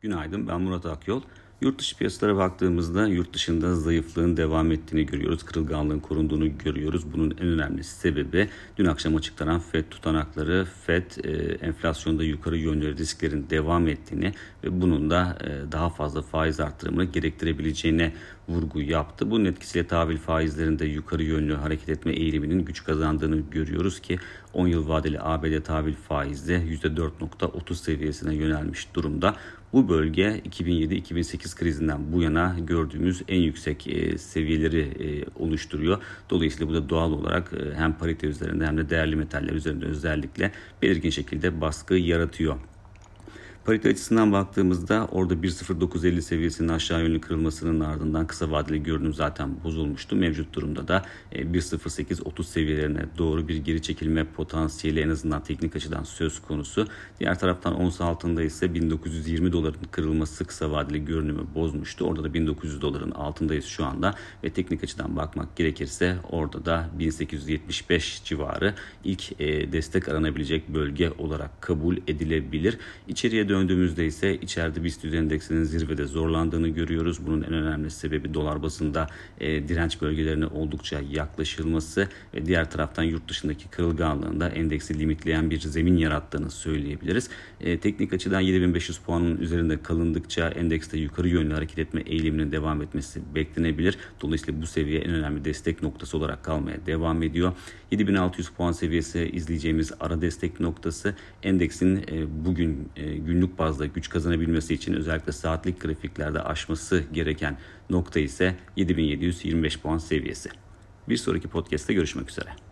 Günaydın ben Murat Akyol. Yurt dışı piyasalara baktığımızda yurt dışında zayıflığın devam ettiğini görüyoruz. Kırılganlığın korunduğunu görüyoruz. Bunun en önemli sebebi dün akşam açıklanan FED tutanakları. FED e, enflasyonda yukarı yönlü risklerin devam ettiğini ve bunun da e, daha fazla faiz arttırımını gerektirebileceğine vurgu yaptı. Bunun etkisiyle tahvil faizlerinde yukarı yönlü hareket etme eğiliminin güç kazandığını görüyoruz ki 10 yıl vadeli ABD tahvil faizi %4.30 seviyesine yönelmiş durumda. Bu bölge 2007-2008 krizinden bu yana gördüğümüz en yüksek e, seviyeleri e, oluşturuyor. Dolayısıyla bu da doğal olarak e, hem parite üzerinde hem de değerli metaller üzerinde özellikle belirgin şekilde baskı yaratıyor. Parite açısından baktığımızda orada 1.0950 seviyesinin aşağı yönlü kırılmasının ardından kısa vadeli görünüm zaten bozulmuştu. Mevcut durumda da 1.0830 e, seviyelerine doğru bir geri çekilme potansiyeli en azından teknik açıdan söz konusu. Diğer taraftan ons altında ise 1920 doların kırılması kısa vadeli görünümü bozmuştu. Orada da 1900 doların altındayız şu anda ve teknik açıdan bakmak gerekirse orada da 1875 civarı ilk e, destek aranabilecek bölge olarak kabul edilebilir. İçeriye dön döndüğümüzde ise içeride BIST endeksinin zirvede zorlandığını görüyoruz. Bunun en önemli sebebi dolar bazında e, direnç bölgelerine oldukça yaklaşılması ve diğer taraftan yurt dışındaki kırılganlığında endeksi limitleyen bir zemin yarattığını söyleyebiliriz. E, teknik açıdan 7500 puanın üzerinde kalındıkça endekste yukarı yönlü hareket etme eğiliminin devam etmesi beklenebilir. Dolayısıyla bu seviye en önemli destek noktası olarak kalmaya devam ediyor. 7600 puan seviyesi izleyeceğimiz ara destek noktası endeksin e, bugün e, günlük günlük bazda güç kazanabilmesi için özellikle saatlik grafiklerde aşması gereken nokta ise 7725 puan seviyesi. Bir sonraki podcast'te görüşmek üzere.